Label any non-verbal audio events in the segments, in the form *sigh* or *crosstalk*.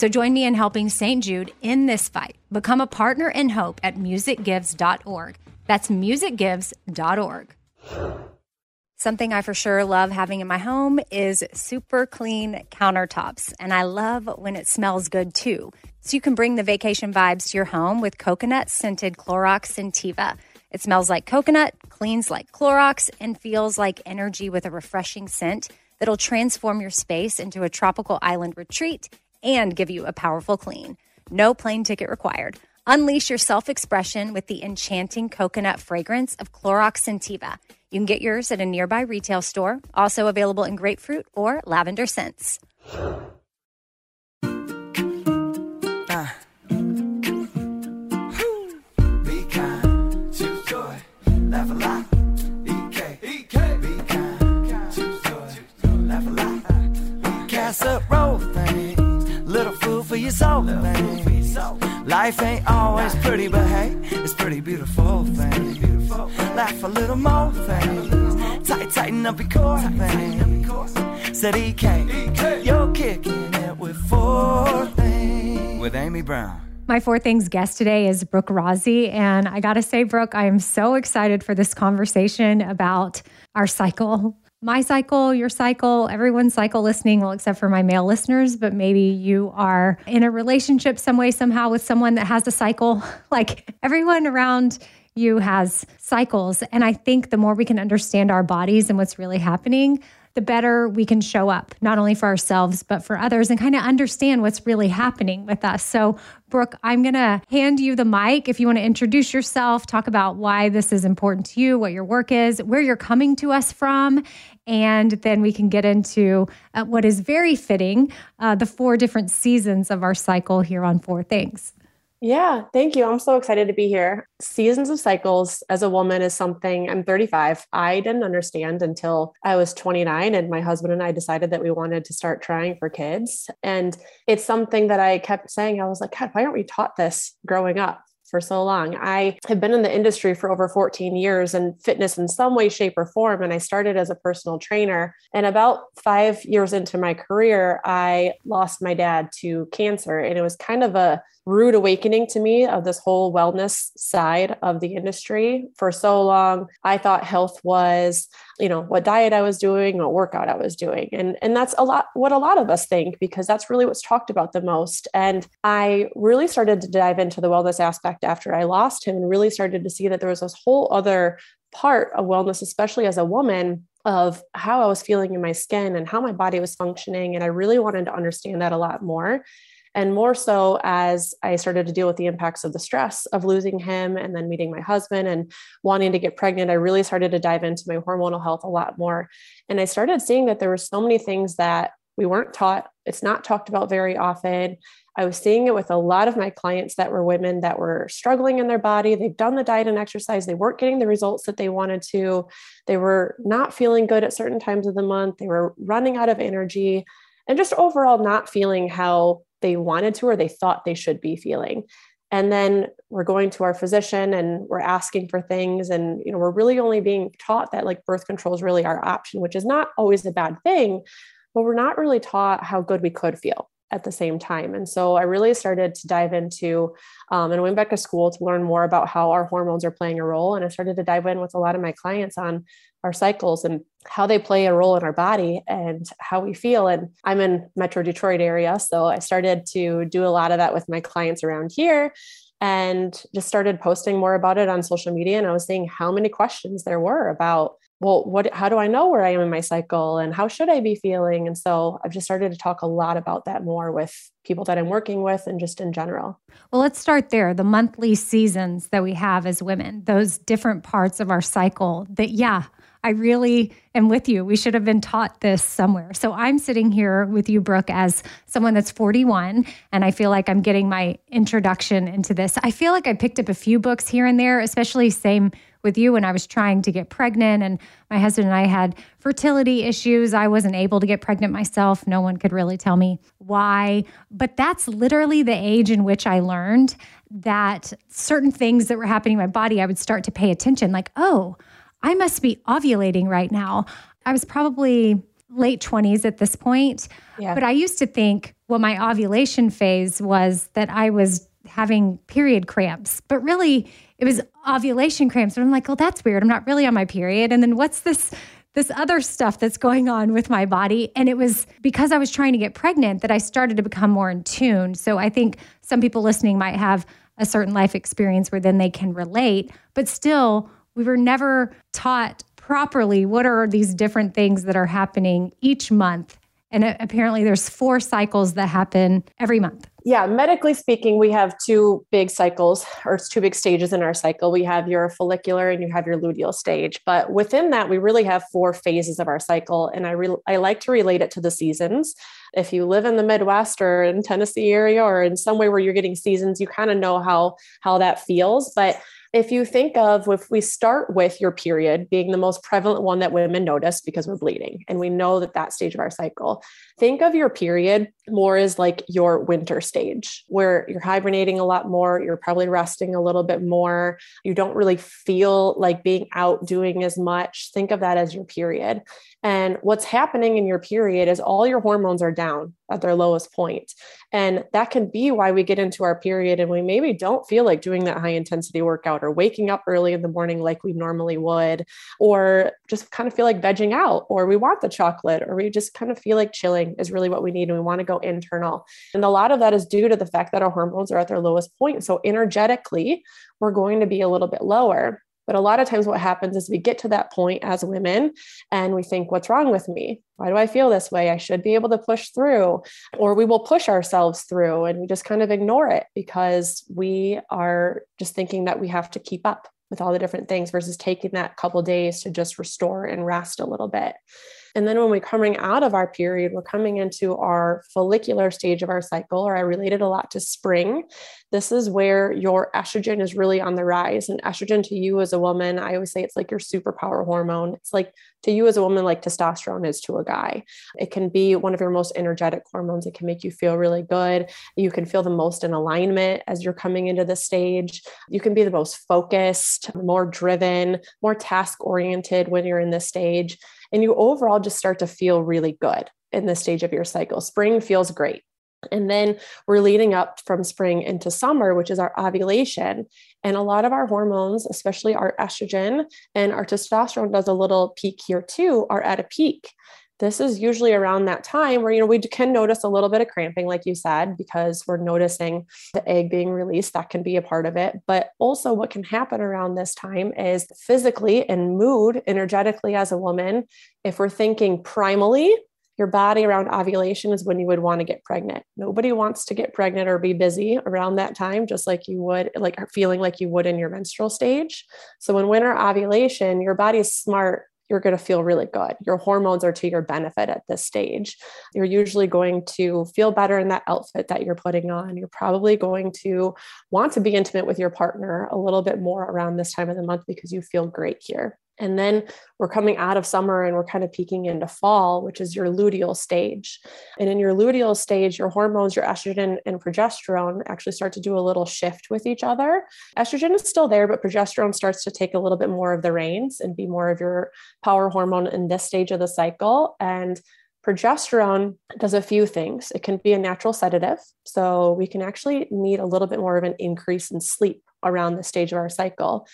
So join me in helping St. Jude in this fight. Become a partner in hope at musicgives.org. That's musicgives.org. Something I for sure love having in my home is super clean countertops, and I love when it smells good too. So you can bring the vacation vibes to your home with coconut scented Clorox Scentiva. It smells like coconut, cleans like Clorox, and feels like energy with a refreshing scent that'll transform your space into a tropical island retreat and give you a powerful clean. No plane ticket required. Unleash your self expression with the enchanting coconut fragrance of Clorox Scentiva. You can get yours at a nearby retail store, also available in grapefruit or lavender scents. Ah. Be kind, choose joy, laugh a lot. Food for your soul things. Life ain't always pretty, but hey, it's pretty beautiful things. Laugh a little more things, tight, tighten up your core things. Said EK, you're kicking it with four things. With Amy Brown. My Four Things guest today is Brooke Rozzi. And I got to say, Brooke, I am so excited for this conversation about our cycle. My cycle, your cycle, everyone's cycle listening, well, except for my male listeners, but maybe you are in a relationship some way, somehow with someone that has a cycle. *laughs* Like everyone around you has cycles. And I think the more we can understand our bodies and what's really happening, the better we can show up, not only for ourselves, but for others and kind of understand what's really happening with us. So, Brooke, I'm going to hand you the mic if you want to introduce yourself, talk about why this is important to you, what your work is, where you're coming to us from, and then we can get into uh, what is very fitting uh, the four different seasons of our cycle here on Four Things. Yeah, thank you. I'm so excited to be here. Seasons of cycles as a woman is something I'm 35. I didn't understand until I was 29, and my husband and I decided that we wanted to start trying for kids. And it's something that I kept saying, I was like, God, why aren't we taught this growing up? For so long. I have been in the industry for over 14 years and fitness in some way, shape, or form. And I started as a personal trainer. And about five years into my career, I lost my dad to cancer. And it was kind of a rude awakening to me of this whole wellness side of the industry. For so long, I thought health was, you know, what diet I was doing, what workout I was doing. And and that's a lot what a lot of us think because that's really what's talked about the most. And I really started to dive into the wellness aspect after I lost him and really started to see that there was this whole other part of wellness, especially as a woman, of how I was feeling in my skin and how my body was functioning. And I really wanted to understand that a lot more. And more so as I started to deal with the impacts of the stress of losing him and then meeting my husband and wanting to get pregnant, I really started to dive into my hormonal health a lot more. And I started seeing that there were so many things that we weren't taught, it's not talked about very often. I was seeing it with a lot of my clients that were women that were struggling in their body. They've done the diet and exercise, they weren't getting the results that they wanted to. They were not feeling good at certain times of the month. They were running out of energy and just overall not feeling how they wanted to or they thought they should be feeling. And then we're going to our physician and we're asking for things. And you know we're really only being taught that like birth control is really our option which is not always a bad thing but we're not really taught how good we could feel at the same time. And so I really started to dive into um, and went back to school to learn more about how our hormones are playing a role. And I started to dive in with a lot of my clients on our cycles and how they play a role in our body and how we feel. And I'm in Metro Detroit area. So I started to do a lot of that with my clients around here and just started posting more about it on social media. And I was seeing how many questions there were about well what how do i know where i am in my cycle and how should i be feeling and so i've just started to talk a lot about that more with people that i'm working with and just in general well let's start there the monthly seasons that we have as women those different parts of our cycle that yeah I really am with you. We should have been taught this somewhere. So I'm sitting here with you, Brooke, as someone that's 41, and I feel like I'm getting my introduction into this. I feel like I picked up a few books here and there, especially same with you when I was trying to get pregnant and my husband and I had fertility issues. I wasn't able to get pregnant myself. No one could really tell me why. But that's literally the age in which I learned that certain things that were happening in my body, I would start to pay attention like, oh, I must be ovulating right now. I was probably late 20s at this point. Yeah. But I used to think well, my ovulation phase was that I was having period cramps, but really it was ovulation cramps. And I'm like, well, that's weird. I'm not really on my period. And then what's this? This other stuff that's going on with my body. And it was because I was trying to get pregnant that I started to become more in tune. So I think some people listening might have a certain life experience where then they can relate, but still, we were never taught properly what are these different things that are happening each month and apparently there's four cycles that happen every month yeah, medically speaking, we have two big cycles or two big stages in our cycle. We have your follicular and you have your luteal stage. But within that, we really have four phases of our cycle. And I, re- I like to relate it to the seasons. If you live in the Midwest or in Tennessee area or in somewhere where you're getting seasons, you kind of know how how that feels. But if you think of if we start with your period being the most prevalent one that women notice because we're bleeding and we know that that stage of our cycle think of your period more is like your winter stage where you're hibernating a lot more you're probably resting a little bit more you don't really feel like being out doing as much think of that as your period and what's happening in your period is all your hormones are down at their lowest point. And that can be why we get into our period and we maybe don't feel like doing that high intensity workout or waking up early in the morning like we normally would, or just kind of feel like vegging out, or we want the chocolate, or we just kind of feel like chilling is really what we need. And we want to go internal. And a lot of that is due to the fact that our hormones are at their lowest point. So energetically, we're going to be a little bit lower. But a lot of times, what happens is we get to that point as women and we think, what's wrong with me? Why do I feel this way? I should be able to push through. Or we will push ourselves through and we just kind of ignore it because we are just thinking that we have to keep up with all the different things versus taking that couple days to just restore and rest a little bit. And then when we're coming out of our period, we're coming into our follicular stage of our cycle, or I related a lot to spring. This is where your estrogen is really on the rise. And estrogen to you as a woman, I always say it's like your superpower hormone. It's like to you as a woman, like testosterone is to a guy. It can be one of your most energetic hormones. It can make you feel really good. You can feel the most in alignment as you're coming into the stage. You can be the most focused, more driven, more task oriented when you're in this stage. And you overall just start to feel really good in this stage of your cycle. Spring feels great. And then we're leading up from spring into summer, which is our ovulation. And a lot of our hormones, especially our estrogen and our testosterone, does a little peak here too, are at a peak. This is usually around that time where, you know, we can notice a little bit of cramping, like you said, because we're noticing the egg being released. That can be a part of it. But also, what can happen around this time is physically and mood, energetically as a woman, if we're thinking primally, your body around ovulation is when you would want to get pregnant. Nobody wants to get pregnant or be busy around that time, just like you would, like feeling like you would in your menstrual stage. So, when winter ovulation, your body is smart you're going to feel really good. Your hormones are to your benefit at this stage. You're usually going to feel better in that outfit that you're putting on. You're probably going to want to be intimate with your partner a little bit more around this time of the month because you feel great here. And then we're coming out of summer and we're kind of peaking into fall, which is your luteal stage. And in your luteal stage, your hormones, your estrogen and progesterone actually start to do a little shift with each other. Estrogen is still there, but progesterone starts to take a little bit more of the reins and be more of your power hormone in this stage of the cycle. And progesterone does a few things. It can be a natural sedative. So we can actually need a little bit more of an increase in sleep around the stage of our cycle.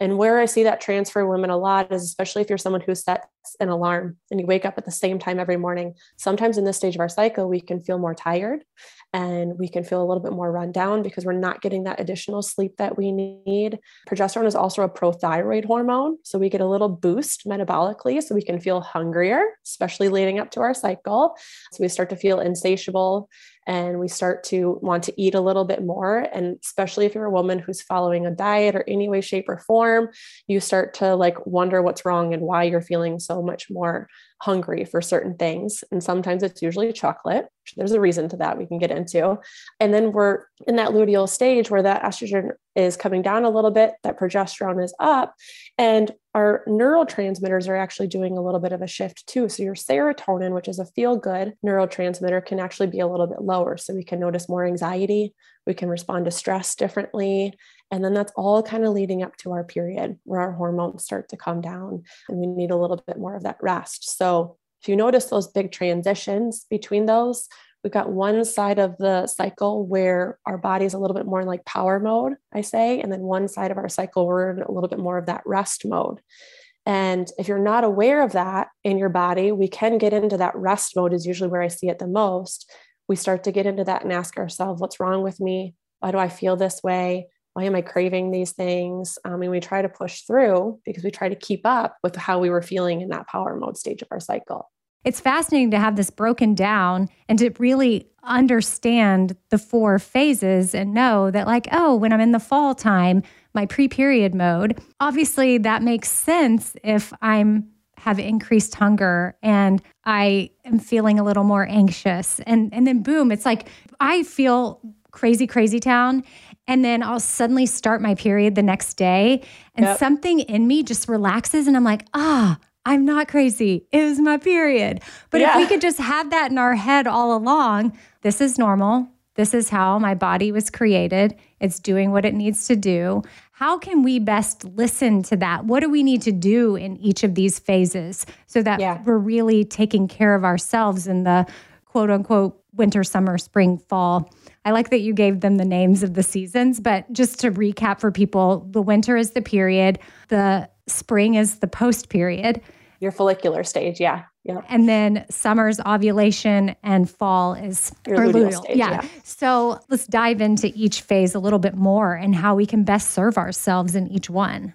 And where I see that transfer women a lot is especially if you're someone who sets an alarm and you wake up at the same time every morning. Sometimes in this stage of our cycle, we can feel more tired and we can feel a little bit more run down because we're not getting that additional sleep that we need. Progesterone is also a prothyroid hormone. So we get a little boost metabolically so we can feel hungrier, especially leading up to our cycle. So we start to feel insatiable and we start to want to eat a little bit more. And especially if you're a woman who's following a diet or any way, shape, or form, you start to like wonder what's wrong and why you're feeling so much more hungry for certain things. And sometimes it's usually chocolate. There's a reason to that we can get into. And then we're in that luteal stage where that estrogen is coming down a little bit, that progesterone is up, and our neurotransmitters are actually doing a little bit of a shift too. So your serotonin, which is a feel good neurotransmitter, can actually be a little bit lower. So we can notice more anxiety, we can respond to stress differently. And then that's all kind of leading up to our period where our hormones start to come down and we need a little bit more of that rest. So if you notice those big transitions between those, we've got one side of the cycle where our body is a little bit more in like power mode, I say, and then one side of our cycle we're in a little bit more of that rest mode. And if you're not aware of that in your body, we can get into that rest mode, is usually where I see it the most. We start to get into that and ask ourselves, what's wrong with me? Why do I feel this way? Why am I craving these things? Um, and we try to push through because we try to keep up with how we were feeling in that power mode stage of our cycle. It's fascinating to have this broken down and to really understand the four phases and know that, like, oh, when I'm in the fall time, my pre period mode, obviously that makes sense if I'm have increased hunger and I am feeling a little more anxious. And and then boom, it's like I feel crazy, crazy town. And then I'll suddenly start my period the next day. And yep. something in me just relaxes and I'm like, ah, I'm not crazy. It was my period. But yeah. if we could just have that in our head all along, this is normal. This is how my body was created. It's doing what it needs to do. How can we best listen to that? What do we need to do in each of these phases so that yeah. we're really taking care of ourselves in the quote unquote winter, summer, spring, fall? I like that you gave them the names of the seasons, but just to recap for people, the winter is the period, the spring is the post period. Your follicular stage, yeah. Yeah. And then summer's ovulation and fall is Your luteal, luteal. Stage, yeah. yeah. So let's dive into each phase a little bit more and how we can best serve ourselves in each one.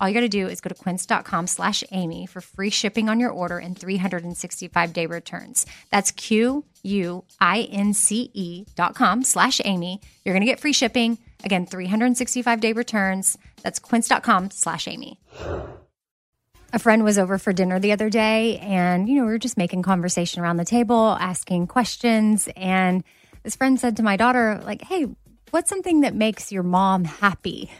All you got to do is go to quince.com slash Amy for free shipping on your order and 365 day returns. That's Q U I N C E dot com slash Amy. You're going to get free shipping. Again, 365 day returns. That's quince.com slash Amy. A friend was over for dinner the other day, and, you know, we were just making conversation around the table, asking questions. And this friend said to my daughter, like, hey, what's something that makes your mom happy?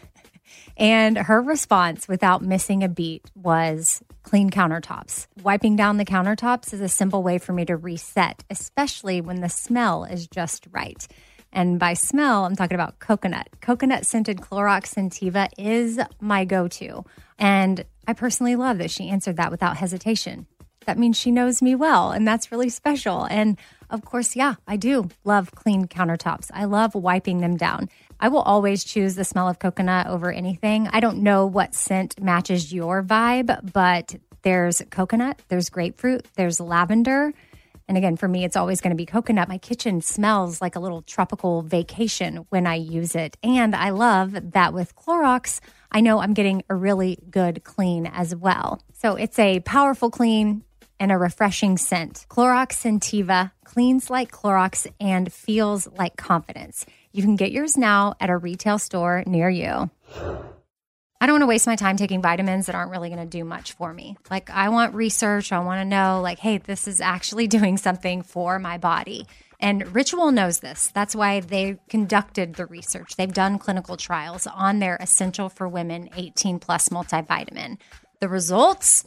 And her response, without missing a beat, was clean countertops. Wiping down the countertops is a simple way for me to reset, especially when the smell is just right. And by smell, I'm talking about coconut. Coconut scented Clorox Scentiva is my go to. And I personally love that she answered that without hesitation. That means she knows me well, and that's really special. And of course, yeah, I do love clean countertops. I love wiping them down. I will always choose the smell of coconut over anything. I don't know what scent matches your vibe, but there's coconut, there's grapefruit, there's lavender. And again, for me, it's always going to be coconut. My kitchen smells like a little tropical vacation when I use it. And I love that with Clorox, I know I'm getting a really good clean as well. So it's a powerful clean and a refreshing scent. Clorox Scentiva cleans like Clorox and feels like confidence. You can get yours now at a retail store near you. I don't want to waste my time taking vitamins that aren't really going to do much for me. Like, I want research. I want to know, like, hey, this is actually *laughs* doing something for my body. And Ritual knows this. That's why they conducted the research. They've done clinical trials on their Essential for Women 18 plus multivitamin. The results?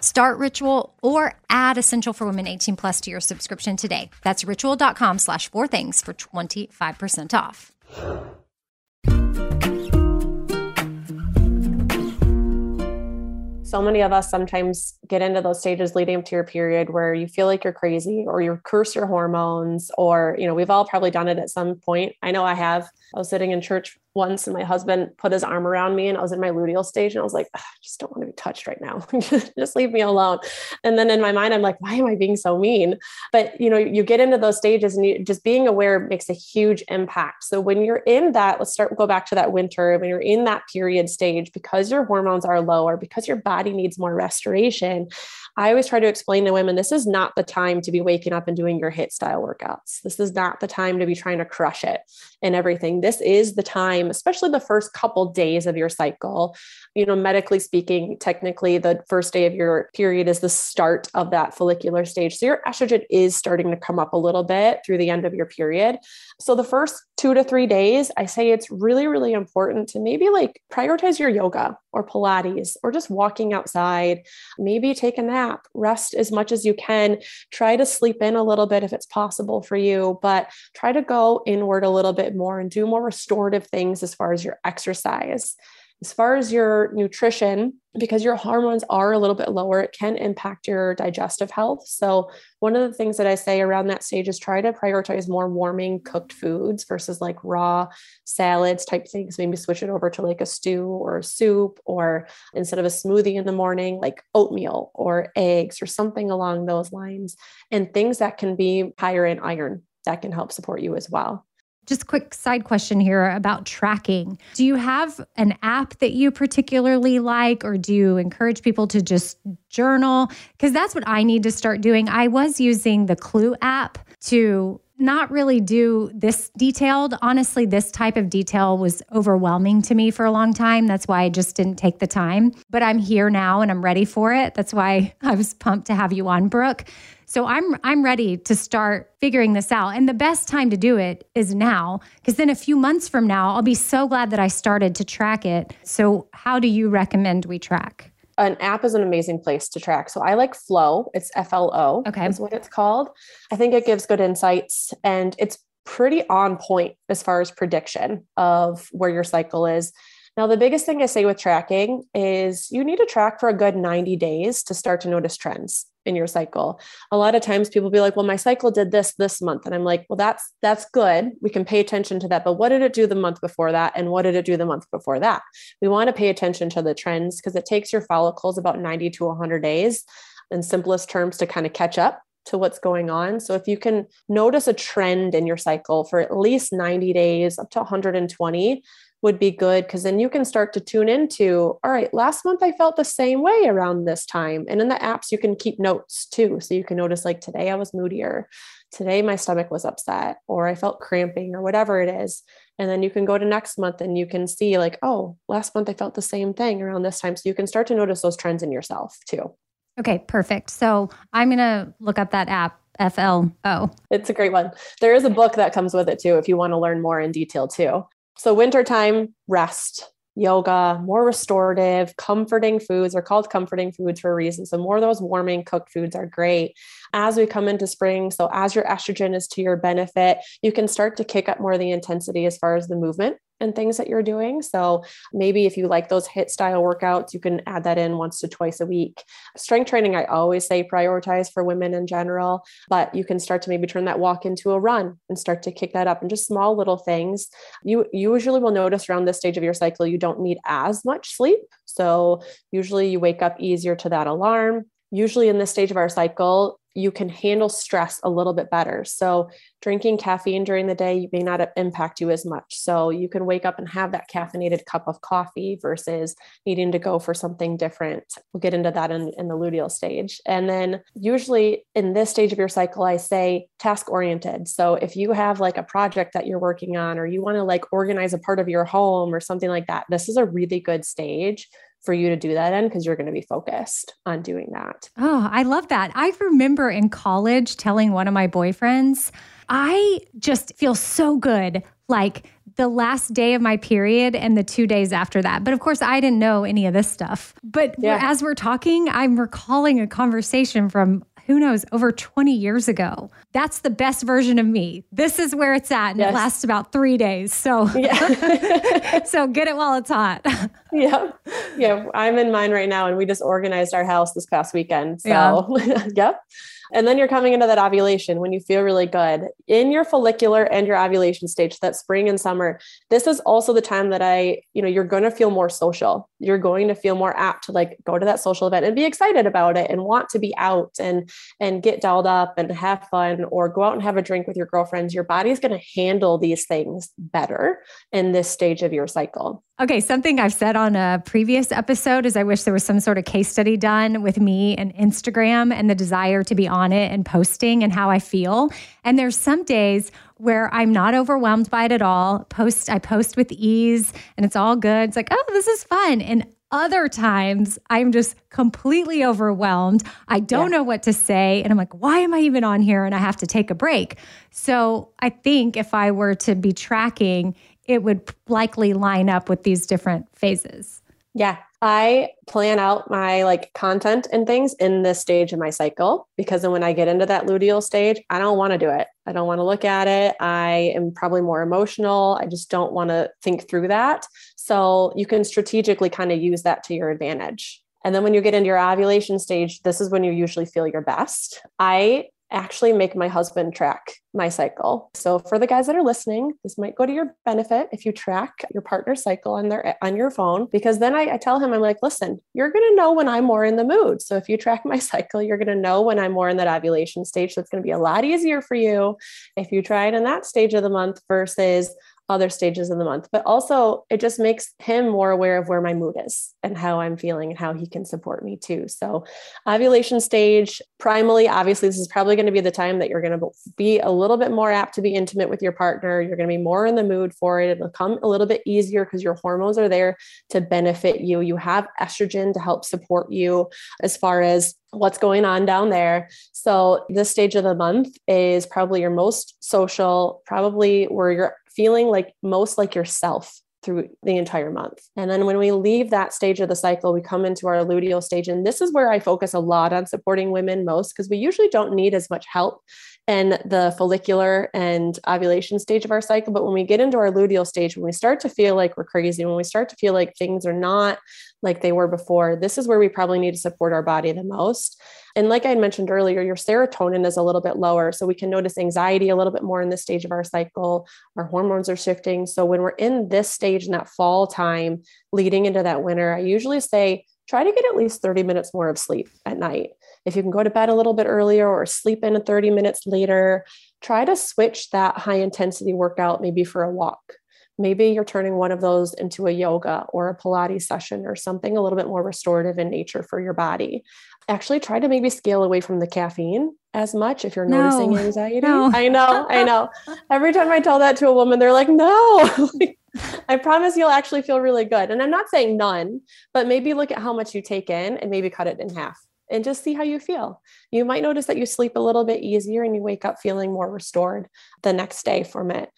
Start Ritual or add Essential for Women 18 plus to your subscription today. That's ritual.com slash four things for 25% off. so many of us sometimes get into those stages leading up to your period where you feel like you're crazy or you curse your hormones or you know we've all probably done it at some point i know i have i was sitting in church once and my husband put his arm around me and I was in my luteal stage and I was like, I just don't want to be touched right now. *laughs* just leave me alone. And then in my mind, I'm like, why am I being so mean? But you know, you get into those stages and you, just being aware makes a huge impact. So when you're in that, let's start go back to that winter, when you're in that period stage, because your hormones are lower, because your body needs more restoration, I always try to explain to women this is not the time to be waking up and doing your HIIT style workouts. This is not the time to be trying to crush it and everything. This is the time, especially the first couple days of your cycle. You know, medically speaking, technically, the first day of your period is the start of that follicular stage. So your estrogen is starting to come up a little bit through the end of your period. So the first two to three days, I say it's really, really important to maybe like prioritize your yoga or Pilates or just walking outside, maybe take a nap, rest as much as you can. Try to sleep in a little bit if it's possible for you, but try to go inward a little bit more and do more restorative things as far as your exercise. As far as your nutrition, because your hormones are a little bit lower, it can impact your digestive health. So, one of the things that I say around that stage is try to prioritize more warming cooked foods versus like raw salads type things. Maybe switch it over to like a stew or a soup, or instead of a smoothie in the morning, like oatmeal or eggs or something along those lines, and things that can be higher in iron that can help support you as well. Just quick side question here about tracking. Do you have an app that you particularly like, or do you encourage people to just journal? Because that's what I need to start doing. I was using the Clue app to not really do this detailed. Honestly, this type of detail was overwhelming to me for a long time. That's why I just didn't take the time. But I'm here now and I'm ready for it. That's why *laughs* I was pumped to have you on, Brooke. So I'm I'm ready to start figuring this out. And the best time to do it is now because then a few months from now I'll be so glad that I started to track it. So how do you recommend we track? An app is an amazing place to track. So I like Flo. It's F L O. Okay. Is what it's called. I think it gives good insights and it's pretty on point as far as prediction of where your cycle is. Now, the biggest thing I say with tracking is you need to track for a good 90 days to start to notice trends in your cycle. A lot of times people be like, "Well, my cycle did this this month." And I'm like, "Well, that's that's good. We can pay attention to that, but what did it do the month before that and what did it do the month before that?" We want to pay attention to the trends because it takes your follicles about 90 to 100 days in simplest terms to kind of catch up to what's going on. So if you can notice a trend in your cycle for at least 90 days up to 120, would be good because then you can start to tune into all right last month i felt the same way around this time and in the apps you can keep notes too so you can notice like today i was moodier today my stomach was upset or i felt cramping or whatever it is and then you can go to next month and you can see like oh last month i felt the same thing around this time so you can start to notice those trends in yourself too okay perfect so i'm going to look up that app FLO. It's a great one. There is a book that comes with it too if you want to learn more in detail too. So, wintertime, rest, yoga, more restorative, comforting foods are called comforting foods for a reason. So, more of those warming cooked foods are great. As we come into spring, so as your estrogen is to your benefit, you can start to kick up more of the intensity as far as the movement and things that you're doing. So maybe if you like those HIIT style workouts, you can add that in once to twice a week. Strength training, I always say prioritize for women in general, but you can start to maybe turn that walk into a run and start to kick that up and just small little things. You usually will notice around this stage of your cycle, you don't need as much sleep. So usually you wake up easier to that alarm. Usually in this stage of our cycle, you can handle stress a little bit better. So, drinking caffeine during the day may not impact you as much. So, you can wake up and have that caffeinated cup of coffee versus needing to go for something different. We'll get into that in, in the luteal stage. And then, usually in this stage of your cycle, I say task oriented. So, if you have like a project that you're working on, or you want to like organize a part of your home or something like that, this is a really good stage for you to do that in because you're going to be focused on doing that. Oh, I love that. I remember in college telling one of my boyfriends, I just feel so good like the last day of my period and the two days after that. But of course, I didn't know any of this stuff. But yeah. as we're talking, I'm recalling a conversation from who knows, over 20 years ago. That's the best version of me. This is where it's at, and yes. it lasts about three days. So, yeah. *laughs* so get it while it's hot. *laughs* yeah. Yeah. I'm in mine right now, and we just organized our house this past weekend. So, yeah. *laughs* yep. And then you're coming into that ovulation when you feel really good in your follicular and your ovulation stage, that spring and summer. This is also the time that I, you know, you're going to feel more social. You're going to feel more apt to like go to that social event and be excited about it and want to be out and and get dolled up and have fun or go out and have a drink with your girlfriends. Your body is going to handle these things better in this stage of your cycle. Okay, something I've said on a previous episode is I wish there was some sort of case study done with me and Instagram and the desire to be on it and posting and how I feel. And there's some days where I'm not overwhelmed by it at all. Post I post with ease and it's all good. It's like, "Oh, this is fun." And other times I'm just completely overwhelmed. I don't yeah. know what to say. And I'm like, why am I even on here? And I have to take a break. So I think if I were to be tracking, it would likely line up with these different phases. Yeah. I plan out my like content and things in this stage of my cycle because then when I get into that luteal stage, I don't want to do it. I don't want to look at it. I am probably more emotional. I just don't want to think through that. So you can strategically kind of use that to your advantage. And then when you get into your ovulation stage, this is when you usually feel your best. I actually make my husband track my cycle. So for the guys that are listening, this might go to your benefit if you track your partner's cycle on their on your phone, because then I, I tell him, I'm like, listen, you're gonna know when I'm more in the mood. So if you track my *laughs* cycle, you're gonna know when I'm more in that ovulation stage. So it's gonna be a lot easier for you if you try it in that stage of the month versus other stages of the month. But also, it just makes him more aware of where my mood is and how I'm feeling and how he can support me too. So, ovulation stage, primally, obviously, this is probably going to be the time that you're going to be a little bit more apt to be intimate with your partner. You're going to be more in the mood for it. It'll come a little bit easier because your hormones are there to benefit you. You have estrogen to help support you as far as what's going on down there. So, this stage of the month is probably your most social, probably where you're feeling like most like yourself through the entire month. And then when we leave that stage of the cycle, we come into our luteal stage. And this is where I focus a lot on supporting women most because we usually don't need as much help in the follicular and ovulation stage of our cycle. But when we get into our luteal stage, when we start to feel like we're crazy, when we start to feel like things are not like they were before, this is where we probably need to support our body the most. And like I mentioned earlier, your serotonin is a little bit lower. So we can notice anxiety a little bit more in this stage of our cycle. Our hormones are shifting. So when we're in this stage in that fall time leading into that winter, I usually say, try to get at least 30 minutes more of sleep at night. If you can go to bed a little bit earlier or sleep in 30 minutes later, try to switch that high intensity workout maybe for a walk. Maybe you're turning one of those into a yoga or a Pilates session or something a little bit more restorative in nature for your body. Actually, try to maybe scale away from the caffeine as much if you're no, noticing anxiety. No. I know, I know. *laughs* Every time I tell that to a woman, they're like, no. *laughs* I promise you'll actually feel really good. And I'm not saying none, but maybe look at how much you take in and maybe cut it in half and just see how you feel. You might notice that you sleep a little bit easier and you wake up feeling more restored the next day from it.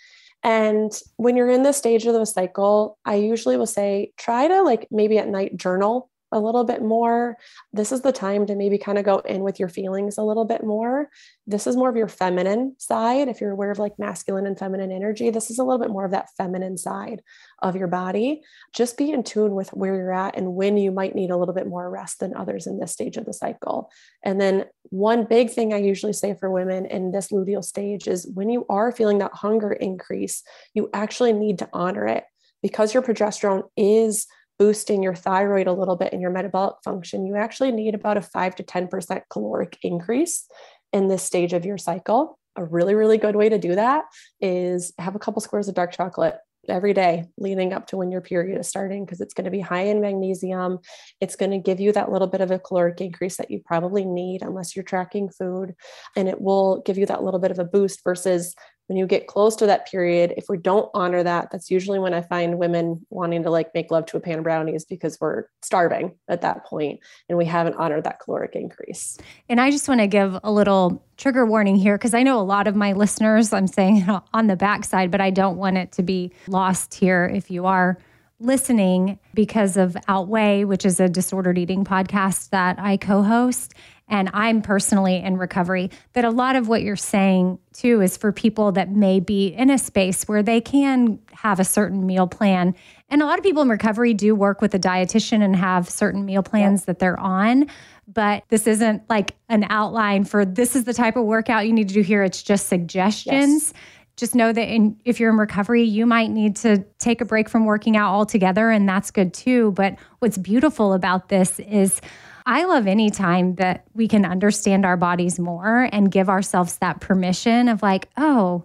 And when you're in this stage of the cycle, I usually will say try to like maybe at night journal a little bit more. This is the time to maybe kind of go in with your feelings a little bit more. This is more of your feminine side. If you're aware of like masculine and feminine energy, this is a little bit more of that feminine side of your body. Just be in tune with where you're at and when you might need a little bit more rest than others in this stage of the cycle. And then, one big thing I usually say for women in this luteal stage is when you are feeling that hunger increase, you actually need to honor it because your progesterone is boosting your thyroid a little bit and your metabolic function, you actually need about a 5 to 10% caloric increase in this stage of your cycle. A really, really good way to do that is have a couple squares of dark chocolate every day leading up to when your period is starting because it's going to be high in magnesium. It's going to give you that little bit of a caloric increase that you probably need unless you're tracking food. And it will give you that little bit of a boost versus when you get close to that period, if we don't honor that, that's usually when I find women wanting to like make love to a pan of brownies because we're starving at that point and we haven't honored that caloric increase. And I just want to give a little trigger warning here because I know a lot of my listeners, I'm saying *laughs* on the backside, but I don't want it to be lost here if you are listening because of Outweigh, which is a disordered eating podcast that I co host and I'm personally in recovery, that a lot of what you're saying too is for people that may be in a space where they can have a certain meal plan. And a lot of people in recovery do work with a dietitian and have certain meal plans that they're on. But this isn't like an outline for this is the type of workout you need to do here. It's just suggestions. Yes just know that in, if you're in recovery, you might need to take a break from working out altogether, and that's good too. But what's beautiful about this is I love any time that we can understand our bodies more and give ourselves that permission of like, oh,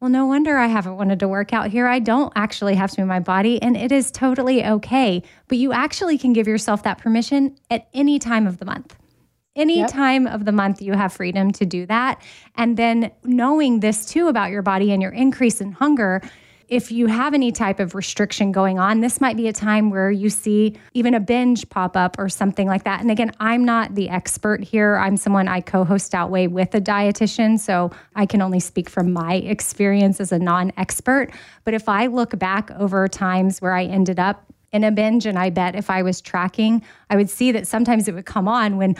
well, no wonder I haven't wanted to work out here. I don't actually have to move my body, and it is totally okay. But you actually can give yourself that permission at any time of the month. Any yep. time of the month, you have freedom to do that. And then knowing this too about your body and your increase in hunger, if you have any type of restriction going on, this might be a time where you see even a binge pop up or something like that. And again, I'm not the expert here. I'm someone I co host Outweigh with a dietitian. So I can only speak from my experience as a non expert. But if I look back over times where I ended up in a binge. And I bet if I was tracking, I would see that sometimes it would come on when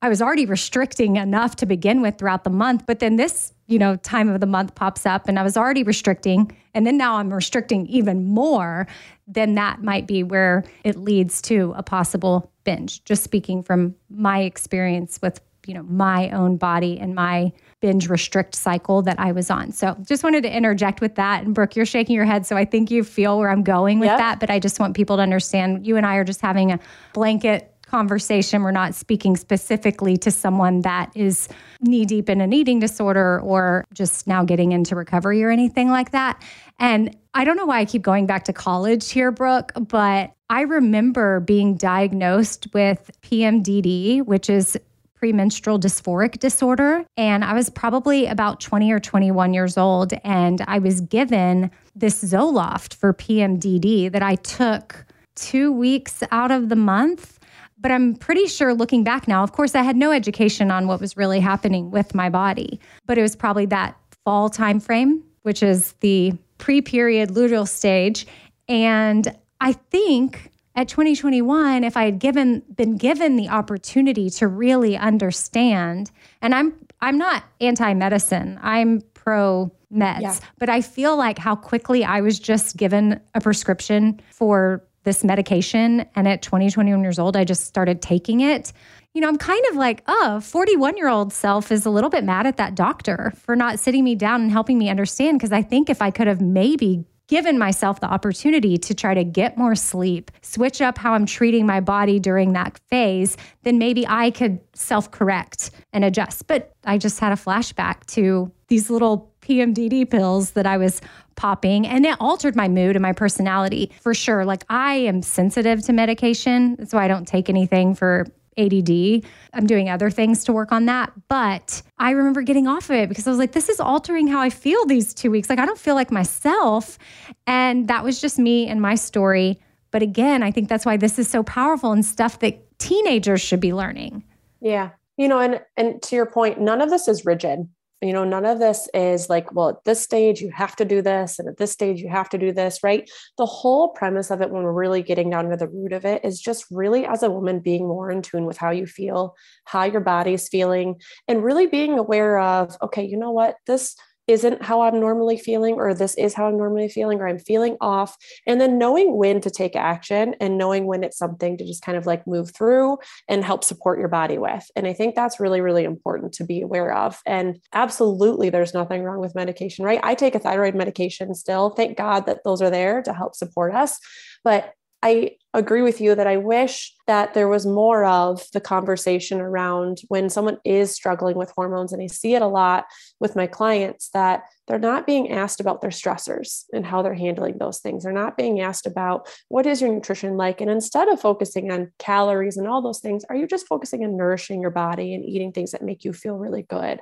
I was already restricting enough to begin with throughout the month. But then this, you know, time of the month pops up and I was already restricting. And then now I'm restricting even more. Then that might be where it leads to a possible binge. Just speaking from my experience with, you know, my own body and my binge restrict cycle that I was on. So just wanted to interject with that. And Brooke, you're shaking your head. So I think you feel where I'm going with Yep. that. But I just want people to understand you and I are just having a blanket conversation. We're not speaking specifically to someone that is knee deep in an eating disorder or just now getting into recovery or anything like that. And I don't know why I keep going back to college here, Brooke, but I remember being diagnosed with PMDD, which is premenstrual dysphoric disorder. And I was probably about 20 or 21 years old. And I was given this Zoloft for PMDD that I took two weeks out of the month. But I'm pretty sure looking back now, of course, I had no education on what was really happening with my body. But it was probably that fall time frame, which is the pre-period luteal stage. And I think at 2021 if i had given been given the opportunity to really understand and i'm i'm not anti-medicine i'm pro meds Yeah. but i feel like how quickly i was just given a prescription for this medication and at 20 21 years old i just started taking it you know i'm kind of like oh 41 year old self is a little bit mad at that doctor for not sitting me down and helping me understand because i think if i could have maybe given myself the opportunity to try to get more sleep, switch up how I'm treating my body during that phase, then maybe I could self correct and adjust. But I just had a flashback to these little PMDD pills that I was popping, and it altered my mood and my personality for sure. Like I am sensitive to medication. That's why I don't take anything for ADD. I'm doing other things to work on that. But I remember getting off of it because I was like, this is altering how I feel these two weeks. Like, I don't feel like myself. And that was just me and my story. But again, I think that's why this is so powerful and stuff that teenagers should be learning. Yeah. You know, and and to your point, none of this is rigid. You know, none of this is like, well, at this stage you have to do this, and at this stage you have to do this, right? The whole premise of it, when we're really getting down to the root of it, is just really as a woman being more in tune with how you feel, how your body's feeling, and really being aware of, okay, you know what, this isn't how I'm normally feeling, or this is how I'm normally feeling, or I'm feeling off. And then knowing when to take action and knowing when it's something to just kind of like move through and help support your body with. And I think that's really, really important to be aware of. And absolutely, there's nothing wrong with medication, right? I take a thyroid medication still. Thank God that those are there to help support us. But I agree with you that I wish that there was more of the conversation around when someone is struggling with hormones. And I see it a lot with my clients that they're not being asked about their stressors and how they're handling those things. They're not being asked about what is your nutrition like. And instead of focusing on calories and all those things, are you just focusing on nourishing your body and eating things that make you feel really good?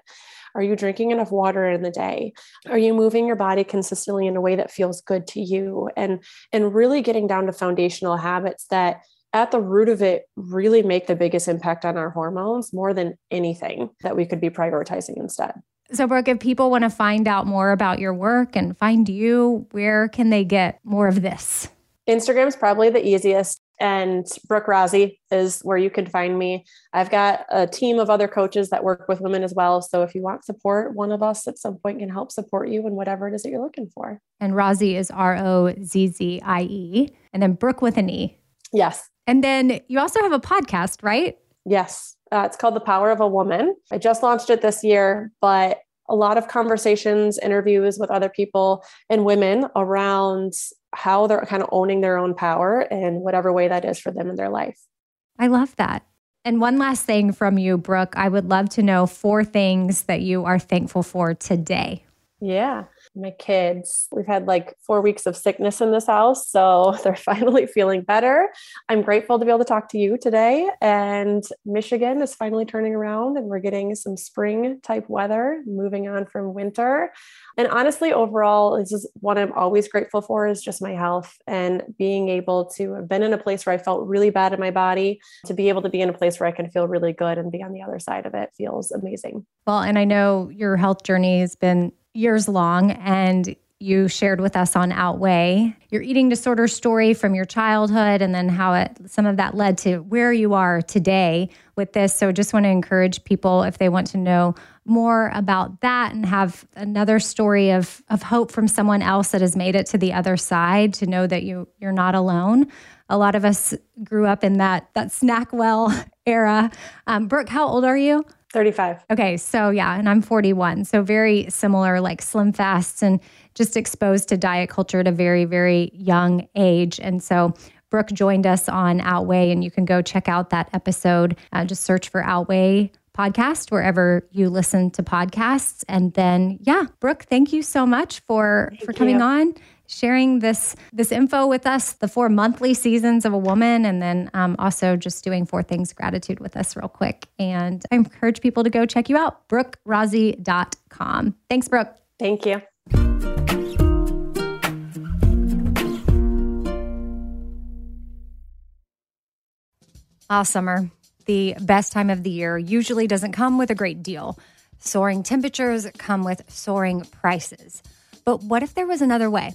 Are you drinking enough water in the day? Are you moving your body consistently in a way that feels good to you? And and really getting down to foundational habits that at the root of it really make the biggest impact on our hormones more than anything that we could be prioritizing instead. So, Brooke, if people want to find out more about your work and find you, where can they get more of this? Instagram's probably the easiest. And Brooke Rozzie is where you can find me. I've got a team of other coaches that work with women as well. So if you want support, one of us at some point can help support you in whatever it is that you're looking for. And Rozzie is R O Z Z I E, and then Brooke with an E. Yes. And then you also have a podcast, right? Yes. Uh, it's called The Power of a Woman. I just launched it this year, but a lot of conversations, interviews with other people and women around how they're kind of owning their own power in whatever way that is for them in their life. I love that. And one last thing from you, Brooke, I would love to know four things that you are thankful for today. Yeah. My kids, we've had like four weeks of sickness in this house. So *laughs* they're finally feeling better. I'm grateful to be able to talk to you today. And Michigan is finally turning around and we're getting some spring type weather, moving on from winter. And honestly, overall, this is what I'm always grateful for is just my health and being able to have been in a place where I felt really bad in my body, to be able to be in a place where I can feel really good and be on the other side of it feels amazing. Well, and I know your health journey has been years long and you shared with us on Outweigh, your eating disorder story from your childhood, and then how it some of that led to where you are today with this. So, just want to encourage people if they want to know more about that and have another story of of hope from someone else that has made it to the other side to know that you you're not alone. A lot of us grew up in that that SnackWell *laughs* era. Um, Brooke, how old are you? 35. Okay, so yeah, and I'm 41. So very similar, like SlimFasts and just exposed to diet culture at a very, very young age. And so Brooke joined us on Outweigh, and you can go check out that episode. Uh, just search for Outweigh podcast wherever you listen to podcasts. And then, yeah, Brooke, thank you so much for Thank for coming you. on, sharing this this info with us, the four monthly seasons of a woman, and then um, also just doing four things gratitude with us real quick. And I encourage people to go check you out, brookerozzi.com. Thanks, Brooke. Thank you. Ah, summer, the best time of the year, usually doesn't come with a great deal. Soaring temperatures come with soaring prices. But what if there was another way?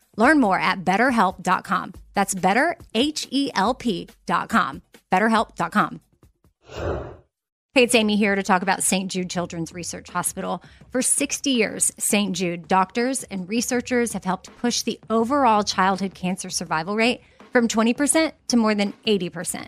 Learn more at betterhelp.com. That's better, H E L P.com. BetterHelp.com. Hey, it's Amy here to talk about St. Jude Children's Research Hospital. For 60 years, St. Jude doctors and researchers have helped push the overall childhood cancer survival rate from 20% to more than 80%.